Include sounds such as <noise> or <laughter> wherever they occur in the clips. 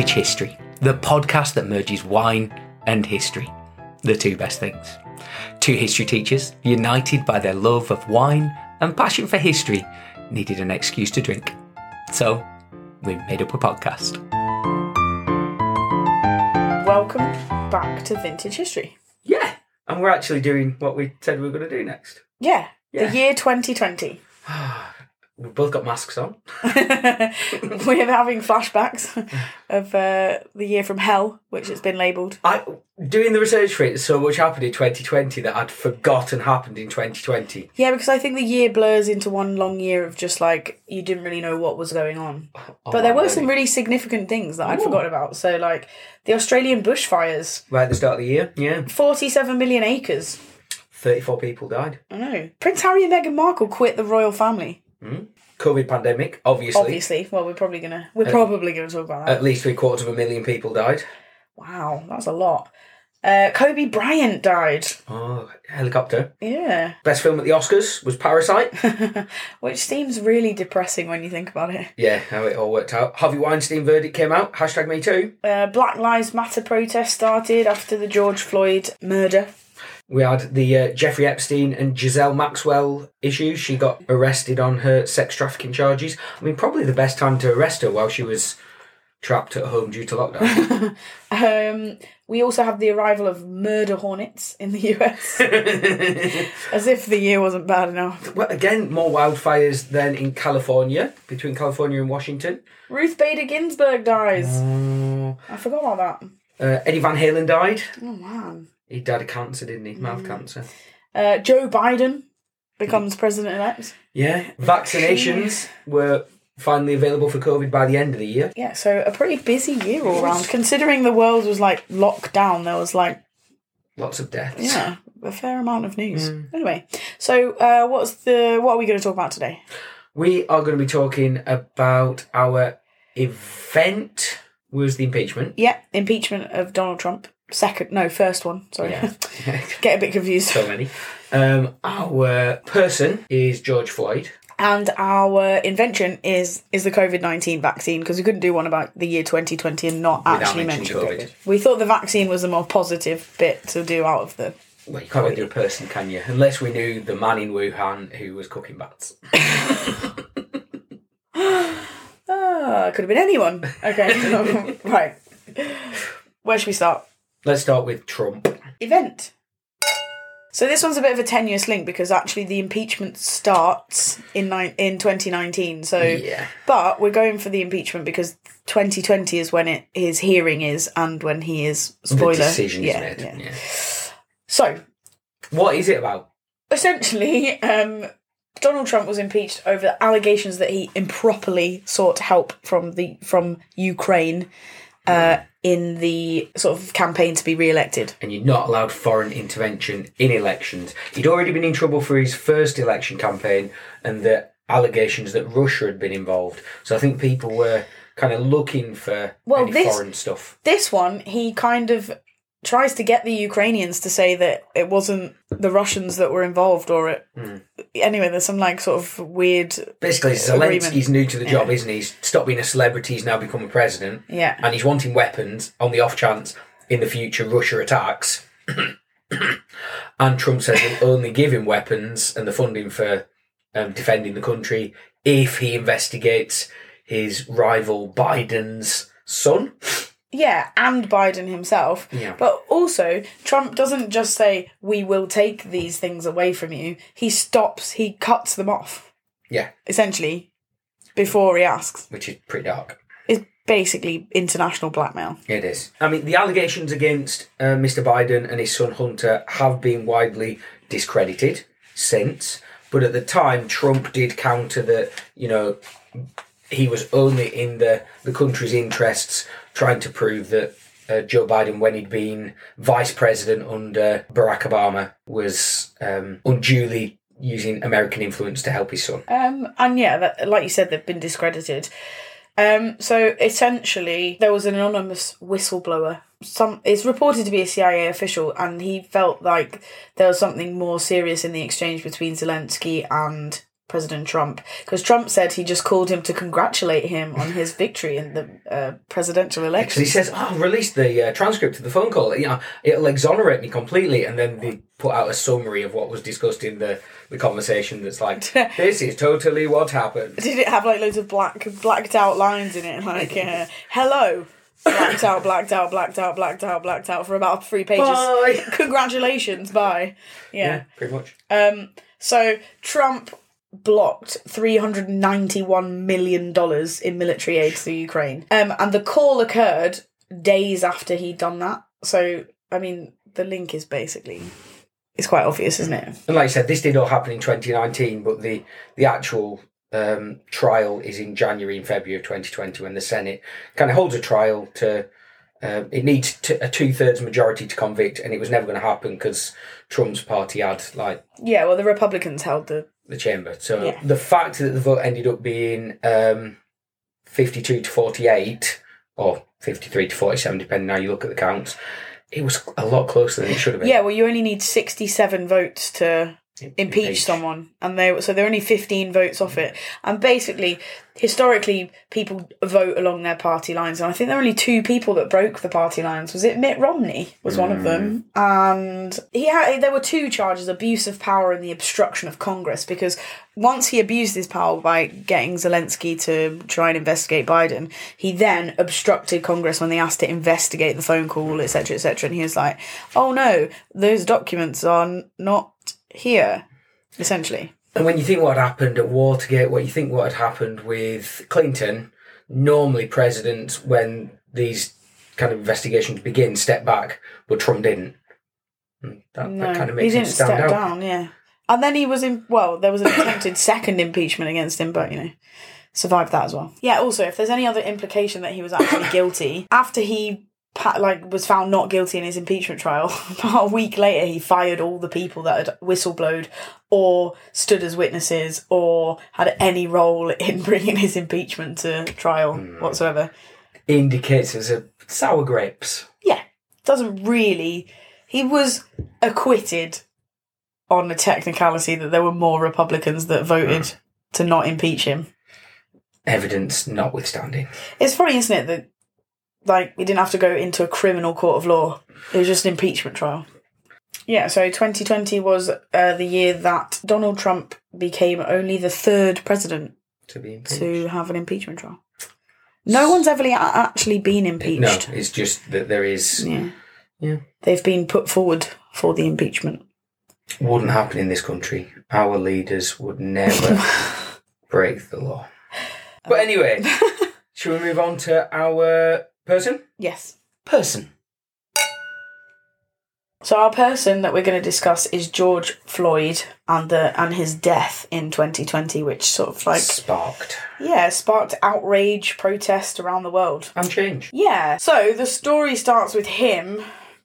Vintage History, the podcast that merges wine and history, the two best things. Two history teachers, united by their love of wine and passion for history, needed an excuse to drink. So, we made up a podcast. Welcome back to Vintage History. Yeah, and we're actually doing what we said we were going to do next. Yeah, Yeah. the year 2020. <sighs> <sighs> <sighs> We've both got masks on. <laughs> We're having flashbacks of uh, the year from hell, which it's been labelled. I doing the research for it. So much happened in 2020 that I'd forgotten happened in 2020. Yeah, because I think the year blurs into one long year of just like you didn't really know what was going on. But there Oh, were some really significant things that I'd Ooh. forgotten about. So, like the Australian bushfires, right at the start of the year. Yeah, 47 million acres. 34 people died. I know. Prince Harry and Meghan Markle quit the royal family. COVID pandemic, obviously. Obviously. Well, we're probably gonna we're probably gonna talk about that. At least three quarters of a million people died. Wow, that's a lot. Uh, Kobe Bryant died. Oh, helicopter. Yeah. Best film at the Oscars was Parasite. <laughs> Which seems really depressing when you think about it. yeah, how it all worked out. Harvey Weinstein verdict came out. Hashtag me too. Uh, Black Lives Matter protest started after the George Floyd murder. We had the uh, Jeffrey Epstein and Ghislaine Maxwell issues. She got arrested on her sex trafficking charges. I mean, probably the best time to arrest her while she was trapped at home due to lockdown. <laughs> Um, we also have the arrival of murder hornets in the US. <laughs> As if the year wasn't bad enough. well, again, more wildfires than in California, between California and Washington. Ruth Bader Ginsburg dies. Oh. I forgot about that. Uh, Eddie Van Halen died. Oh man. He died of cancer, didn't he? Mm. Mouth cancer. Uh, Joe Biden becomes president elect. Yeah. Vaccinations were finally available for COVID by the end of the year. Yeah, so a pretty busy year all round. Considering the world was like locked down, there was like Lots of deaths. yeah, a fair amount of news. Anyway, so uh, what's the what are we going to talk about today? We are going to be talking about our event was the impeachment. Yeah, impeachment of Donald Trump. Second, no, first one. Sorry, Yeah. <laughs> get a bit confused. so many. Um, our person is George Floyd. And our invention is is the COVID nineteen vaccine because we couldn't do one about the year twenty twenty and not actually mention mentioning COVID. COVID. We thought the vaccine was the more positive bit to do out of the. Well, you can't really do a person, can you? Unless we knew the man in Wuhan who was cooking bats. <laughs> Ah, could have been anyone. Okay, <laughs> right. Where should we start? Let's start with Trump. event. So this one's a bit of a tenuous link because actually the impeachment starts in ni- in 2019. So, Yeah. but we're going for the impeachment because 2020 is when it his hearing is and when he is spoiler. The decision yeah, is made. yeah. Yeah. So What is it about? essentially, um, Donald Trump was impeached over allegations that he improperly sought help from the from Ukraine uh, in the sort of campaign to be re-elected. and you're not allowed foreign intervention in elections. He'd already been in trouble for his first election campaign and the allegations that Russia had been involved. So I think people were kind of looking for Well, this- foreign stuff. this one, he kind of tries to get the Ukrainians to say that it wasn't the Russians that were involved or it. Anyway, there's some like sort of weird. Basically, agreement. Zelensky's new to the job, Yeah. isn't he? He's stopped being a celebrity, he's now become a president. Yeah. And he's wanting weapons on the off chance in the future Russia attacks. <clears throat> and Trump says he'll only give him weapons and the funding for um, defending the country if he investigates his rival Biden's son. Yeah, and Biden himself. Yeah. But also, Trump doesn't just say, we will take these things away from you. He stops, he cuts them off, Yeah, essentially, before he asks. which is pretty dark. It's basically international blackmail. It is. I mean, the allegations against uh, Mr. Biden and his son Hunter have been widely discredited since, but at the time, Trump did counter that, you know, he was only in the, the country's interests, trying to prove that uh, Joe Biden, when he'd been vice president under Barack Obama, was um, unduly using American influence to help his son. Um, and yeah, that, like you said, they've been discredited. Um, so essentially, there was an anonymous whistleblower. Some it's reported to be a CIA official, and he felt like there was something more serious in the exchange between Zelensky and President Trump because Trump said he just called him to congratulate him on his <laughs> victory in the uh, presidential election. he says, "Oh, release the uh, transcript of the phone call. You know, it'll exonerate me completely." And then they put out a summary of what was discussed in the, the conversation. That's like, <laughs> "This is totally what happened." Did it have like loads of black blacked out lines in it? Like, uh, hello, blacked out, blacked out, blacked out, blacked out, blacked out for about three pages. Bye. Congratulations, bye. Yeah. Yeah, pretty much. Um. So Trump blocked three hundred ninety-one million dollars in military aid to Ukraine. Um, and the call occurred days after he'd done that. So I mean, the link is basically it's quite obvious, isn't it? And like I said, this did all happen in 2019, but the the actual um, trial is in January and February of 2020 when the Senate kind of holds a trial to. Um, it needs to, a two thirds majority to convict, and it was never going to happen because Trump's party had like Yeah. Well, the Republicans held the the chamber. So Yeah. the fact that the vote ended up being um, 52 to 48 or 53 to 47, depending how you look at the counts, it was a lot closer than it should have been. Yeah, well, you only need sixty-seven votes to Im- impeach someone, and they so they're only fifteen votes off it. And basically, historically, people vote along their party lines, and I think there are only two people that broke the party lines. Was it Mitt Romney? Was one of them, mm. and he had there were two charges: abuse of power and the obstruction of Congress. Because once he abused his power by getting Zelensky to try and investigate Biden, he then obstructed Congress when they asked to investigate the phone call, etc., etc. And he was like, "Oh no, those documents are not here." Essentially, And when you think what happened at Watergate, what you think what had happened with Clinton, normally presidents, when these kind of investigations begin, step back, but Trump didn't. Hmm, that, no, that kind of he makes him didn't stand step out. down. Yeah, and then he was in. Well, there was an attempted <coughs> second impeachment against him, but you know, survived that as well. Yeah. Also, if there's any other implication that he was actually <coughs> guilty after he. Pa- Like was found not guilty in his impeachment trial. <laughs> About a week later, he fired all the people that had whistleblowed or stood as witnesses or had any role <laughs> in bringing his impeachment to trial Hmm. whatsoever. Indicates there's a sour grapes. Yeah, doesn't really. He was acquitted on a technicality that there were more Republicans that voted to not impeach him. Evidence notwithstanding. It's funny, isn't it, that like he didn't have to go into a criminal court of law. It was just an impeachment trial. Yeah, so 2020 was uh, the year that Donald Trump became only the third president To be impeached. to have an impeachment trial. No one's ever actually been impeached. No, it's just that there is Yeah. Yeah. They've been put forward for the impeachment. wouldn't happen in this country. Our leaders would never <laughs> break the law. But anyway, <laughs> shall we move on to our person? Yes. Person. So our person that we're going to discuss is George Floyd and the and his death in 2020, which sort of like Sparked. yeah sparked outrage, protest around the world. And change. Yeah. So the story starts with him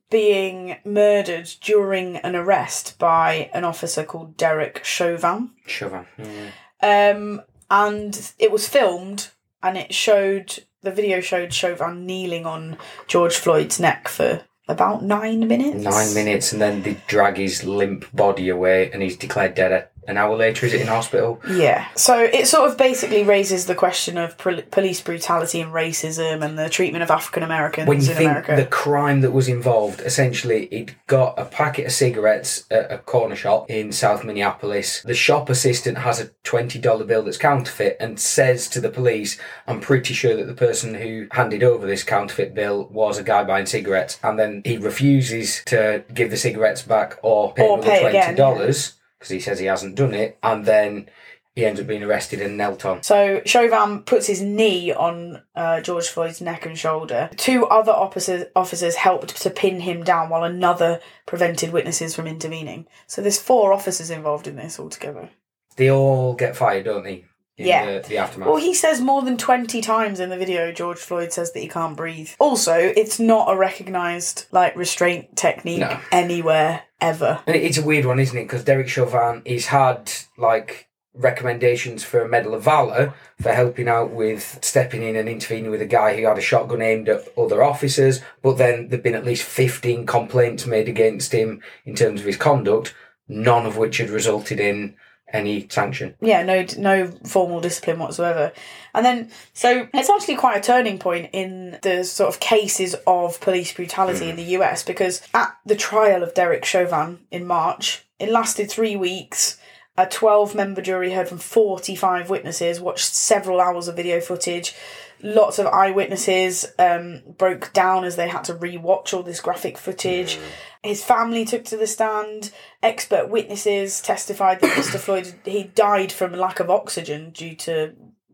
being murdered during an arrest by an officer called Derek Chauvin. Chauvin. Mm. Um, and it was filmed, and it showed the video showed Chauvin kneeling on George Floyd's neck for about nine minutes. Nine minutes, and then they drag his limp body away, and he's declared dead. An hour later, is it in hospital? Yeah. So it sort of basically raises the question of pol- police brutality and racism and the treatment of African Americans When you in think America. the crime that was involved, essentially, he'd got a packet of cigarettes at a corner shop in South Minneapolis. The shop assistant has a $20 bill that's counterfeit and says to the police, I'm pretty sure that the person who handed over this counterfeit bill was a guy buying cigarettes. And then he refuses to give the cigarettes back or pay Or another pay $20 because he says he hasn't done it. And then he ends up being arrested and knelt on. So Chauvin puts his knee on uh, George Floyd's neck and shoulder. Two other officers officers helped to pin him down, while another prevented witnesses from intervening. So there's four officers involved in this altogether. They all get fired, don't they? Yeah. The, the aftermath. Well, he says more than 20 times in the video, George Floyd says that he can't breathe. Also, it's not a recognised, like, restraint technique No. anywhere, ever. And it's a weird one, isn't it? Because Derek Chauvin, he's had like recommendations for a Medal of Valor for helping out with stepping in and intervening with a guy who had a shotgun aimed at other officers. But then there've been at least 15 complaints made against him in terms of his conduct, none of which had resulted in any sanction. yeah, no no formal discipline whatsoever. And then so it's actually quite a turning point in the sort of cases of police brutality in the US because at the trial of Derek Chauvin in March, it lasted 3 weeks. A 12 member jury heard from 45 witnesses, watched several hours of video footage. Lots of eyewitnesses um, broke down as they had to re-watch all this graphic footage. His family took to the stand. Expert witnesses testified that <coughs> Mr. Floyd he died from lack of oxygen due to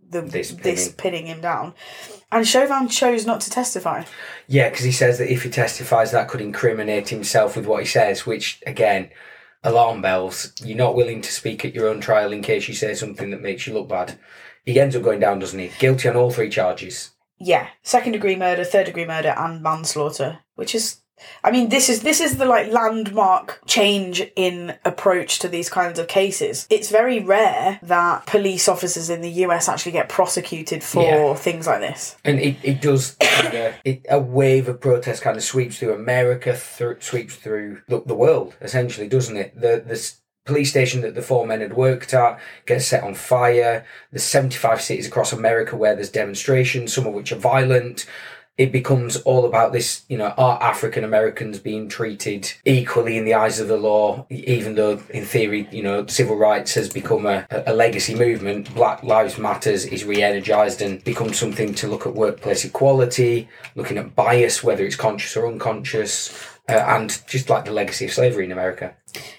the This this, pinning. pinning him down. And Chauvin chose not to testify. Yeah, because he says that if he testifies, that could incriminate himself with what he says, which, again, alarm bells. You're not willing to speak at your own trial in case you say something that makes you look bad. He ends up going down, doesn't he? Guilty on all three charges. Yeah, second degree murder, third degree murder, and manslaughter, which is. I mean, this is this is the like landmark change in approach to these kinds of cases. It's very rare that police officers in the US actually get prosecuted for Yeah. things like this. And it, it does, <coughs> kind of, it, a wave of protest kind of sweeps through America, through, sweeps through the, the world, essentially, doesn't it? The, the police station that the four men had worked at gets set on fire. There's 75 cities across America where there's demonstrations, some of which are violent. It becomes all about this, you know, are African Americans being treated equally in the eyes of the law, even though in theory, you know, civil rights has become a, a legacy movement. Black Lives Matters is re-energized and becomes something to look at workplace equality, looking at bias, whether it's conscious or unconscious, uh, and just like the legacy of slavery in America.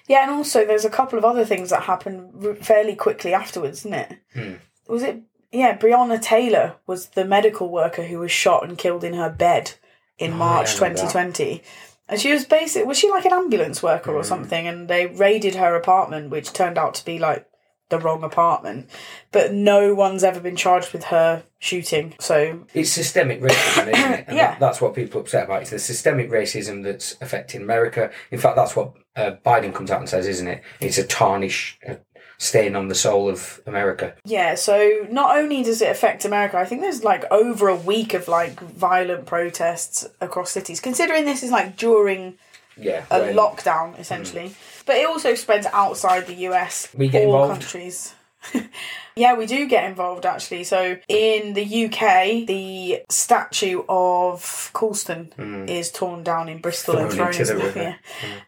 Yeah, and also there's a couple of other things that happened fairly quickly afterwards, isn't it? Hmm. Was it? Yeah, Breonna Taylor was the medical worker who was shot and killed in her bed in Oh, March yeah, I remember that. 2020. And she was basic. Was she like an ambulance worker Hmm. or something? And they raided her apartment, which turned out to be like the wrong apartment. But no one's ever been charged with her shooting. So It's systemic racism, isn't it? <coughs> And Yeah. that's what people are upset about. It's the systemic racism that's affecting America. In fact, that's what uh, Biden comes out and says, isn't it? It's a tarnish, a stain on the soul of America. Yeah, so not only does it affect America, I think there's like over a week of like violent protests across cities, considering this is like during Yeah. a when- lockdown essentially. But it also spreads outside the US, We get all involved? countries. <laughs> yeah, we do get involved actually. So in the UK, the statue of Colston is torn down in Bristol and. Thrown into the river.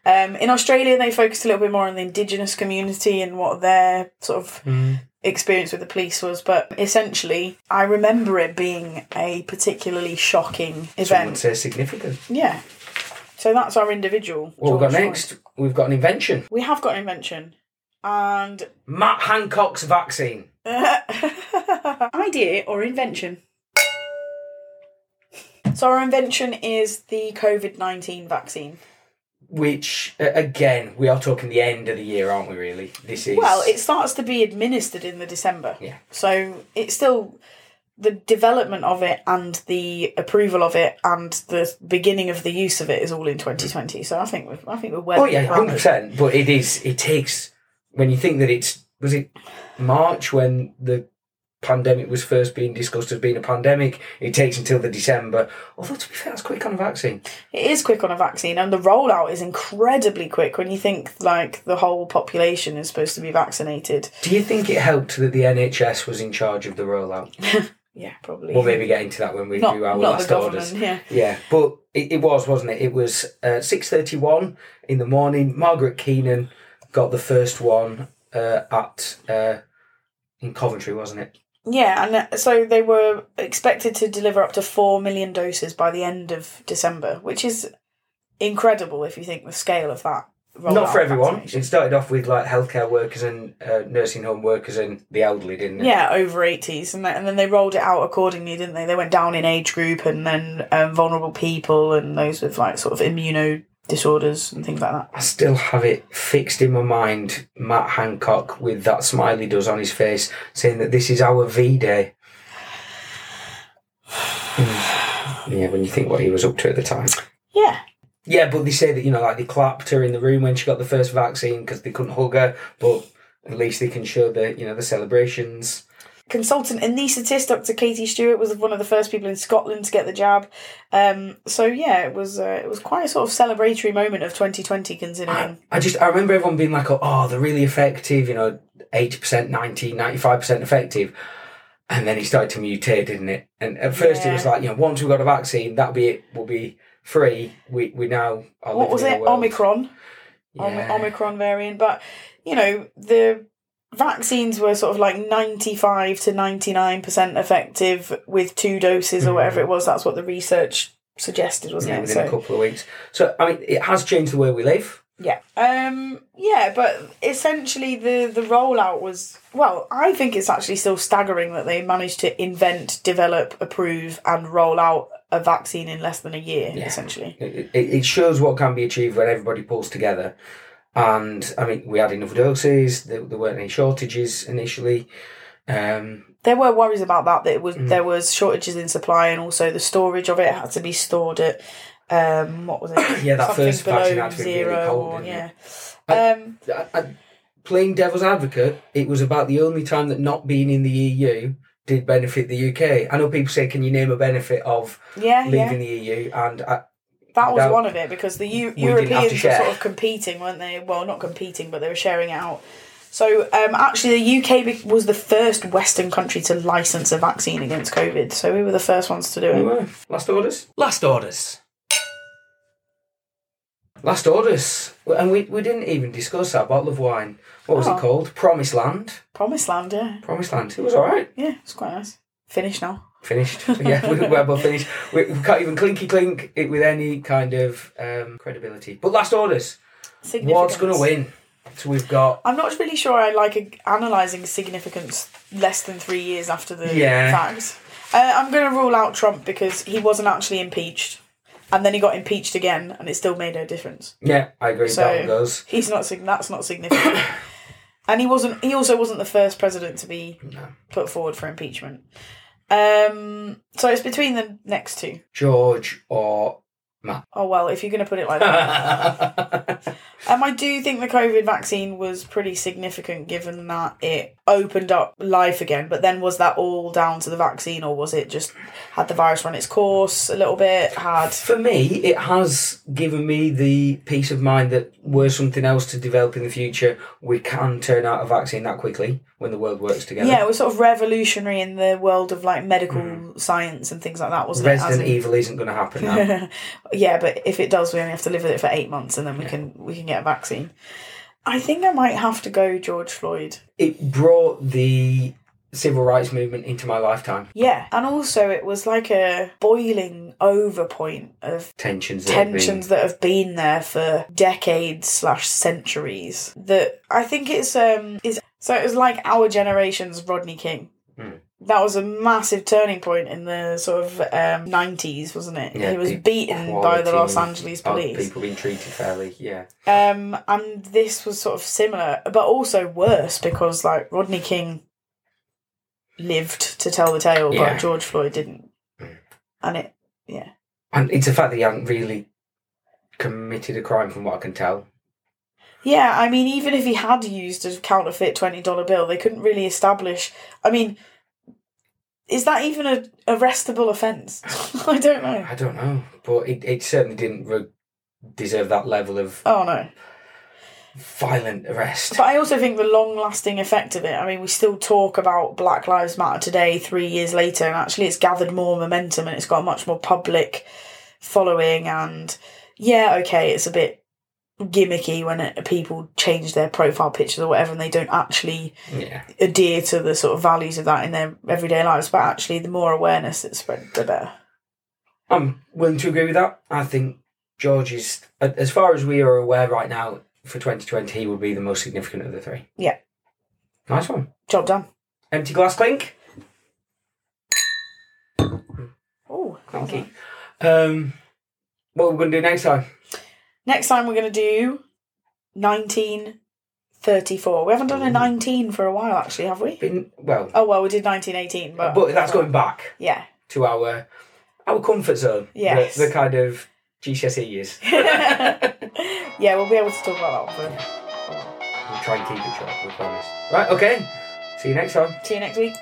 yeah. Um, in Australia, they focused a little bit more on the indigenous community and what their sort of Hmm. experience with the police was. But essentially, I remember it being a particularly shocking event. say significant. Yeah. So that's our individual. What we've got next? We've got an invention. We have got an invention. And Matt Hancock's vaccine. <laughs> idea or invention? So our invention is the COVID nineteen vaccine. Which, uh, again, we are talking the end of the year, aren't we, really? This is. Well, it starts to be administered in the December. Yeah. So it's still the development of it and the approval of it and the beginning of the use of it is all in 2020. So I think we're, I think we're well. Oh, yeah, 100%. But it is, it takes, when you think that it's, was it March when the pandemic was first being discussed as being a pandemic? It takes until the December. Although, to be fair, that's quick on a vaccine. It is quick on a vaccine, and the rollout is incredibly quick when you think like the whole population is supposed to be vaccinated. Do you think it helped that the NHS was in charge of the rollout? <laughs> Yeah, probably. We'll maybe get into that when we not do our last orders. Yeah. Yeah, but it, it was, wasn't it? It was uh, six thirty-one in the morning. Margaret Keenan got the first one uh, at uh, in Coventry, wasn't it? Yeah, and uh, so they were expected to deliver up to 4 million doses by the end of December, which is incredible if you think the scale of that. Not for everyone. It started off with like healthcare workers and uh, nursing home workers and the elderly, didn't it? Yeah, over 80s. And, then- and then they rolled it out accordingly, didn't they? They went down in age group and then um, vulnerable people and those with like sort of immuno disorders and things like that. I still have it fixed in my mind. Matt Hancock with that smile he does on his face, saying that this is our V Day. <sighs> Yeah, when you think what he was up to at the time. Yeah. Yeah, but they say that you know, like they clapped her in the room when she got the first vaccine because they couldn't hug her, but at least they can show the you know the celebrations. Consultant anaesthetist Dr. Katie Stewart was one of the first people in Scotland to get the jab. Um, so yeah, it was uh, it was quite a sort of celebratory moment of 2020 considering. I just I remember everyone being like, "Oh, they're really effective," you know. 80%, 90, 95% effective. And then it started to mutate, didn't it? And at first it was like, you know, once we've got a vaccine, that'll be it. We'll be free. We we now are what was it? Omicron. Yeah. Omicron variant. But, you know, the vaccines were sort of like 95 to 99% effective with two doses or whatever it was. That's what the research suggested, wasn't Mm-hmm. Yeah, it? within a couple of weeks. So I mean, it has changed the way we live. yeah. Um, yeah, but essentially the, the rollout was, well, I think it's actually still staggering that they managed to invent, develop, approve, and roll out a vaccine in less than a year, essentially. It, it, shows what can be achieved when everybody pulls together. And I mean, we had enough doses. There, there weren't any shortages initially. Um, There were worries about that. That it Mm. there was shortages in supply, and also the storage of it had to be stored at um what was it? <coughs> Yeah, that Something first vaccine had to be really cold, or, yeah. I- Um, I, I, playing devil's advocate, it was about the only time that not being in the EU did benefit the UK. I know people say, "Can you name a benefit of yeah, yeah. leaving the EU?" And I, That was one of it because the U- didn't have to Europeans were sort of competing, weren't they? Well, not competing, but they were sharing out. So um, actually, the UK was the first Western country to license a vaccine against COVID. So we were the first ones to do we it. were. last orders. Last orders. Last orders, and we, we didn't even discuss that bottle of wine. What was Oh. it called? Promised Land. Promised Land, yeah, Promised Land. It was all right. yeah, it's quite nice. Finished now. Finished. <laughs> yeah, we, we're both finished. We, we can't even clinky clink it with any kind of um, credibility. But last orders. What's going to win? So we've got I'm not really sure I like a, analysing significance less than three years after the Yeah. fact. Uh, I'm going to rule out Trump because he wasn't actually impeached. And then he got impeached again, and it still made no difference. yeah, I agree. So- that one goes. He's not. sig- That's not significant. <coughs> and he wasn't. He also wasn't the first president to be No. put forward for impeachment. Um. So it's between the next two. George or Oh well, if you're going to put it like that. <laughs> Um, I do think the COVID vaccine was pretty significant given that it opened up life again. But then was that all down to the vaccine or was it just had the virus run its course a little bit? Had. For me, it has given me the peace of mind that were something else to develop in the future, we can turn out a vaccine that quickly when the world works together. Yeah, it was sort of revolutionary in the world of like medical science and things like that, wasn't Resident it? In- Evil isn't going to happen now. <laughs> yeah, but if it does, we only have to live with it for eight months, and then we can we can get a vaccine. I think I might have to go George Floyd. it brought the civil rights movement into my lifetime. Yeah, and also it was like a boiling over point of Tensions. that have been- tensions that have been there for decades slash centuries. That I think it's um is so it was like our generation's Rodney King. Mm. That was a massive turning point in the sort of um, 90s, wasn't it? Yeah, he was beaten by the Los Angeles police. People being treated fairly, yeah. Um, and this was sort of similar, but also worse because like Rodney King lived to tell the tale, Yeah. but George Floyd didn't. And it, yeah, And it's the fact that he hadn't really committed a crime, from what I can tell. yeah. I mean, even if he had used a counterfeit twenty dollar bill, they couldn't really establish. I mean, is that even a arrestable offence? <laughs> I don't know. I don't know, but it, it certainly didn't re- deserve that level of Oh no. violent arrest. But I also think the long lasting effect of it, I mean, we still talk about Black Lives Matter today, three years later, and actually it's gathered more momentum and it's got a much more public following. And yeah, okay, it's a bit gimmicky when it, people change their profile pictures or whatever and they don't actually Yeah. adhere to the sort of values of that in their everyday lives. But actually, the more awareness it's spread, the better. I'm willing to agree with that. I think George is, as far as we are aware right now, for 2020, he will be the most significant of the three. Yeah. Nice one. Job done. Empty glass clink. Oh, Thank you. Um, what are we going to do next time? Next time we're going to do 1934. We haven't done a 19 for a while, actually, have we? Been, well, Oh, well, we did 1918, but. but that's going back Yeah. to our our comfort zone. the- Yes. The, kind of GCSE years. <laughs> <laughs> yeah, we'll be able to talk about that one. We'll try and keep it short, we promise. Right, okay. See you next time. See you next week.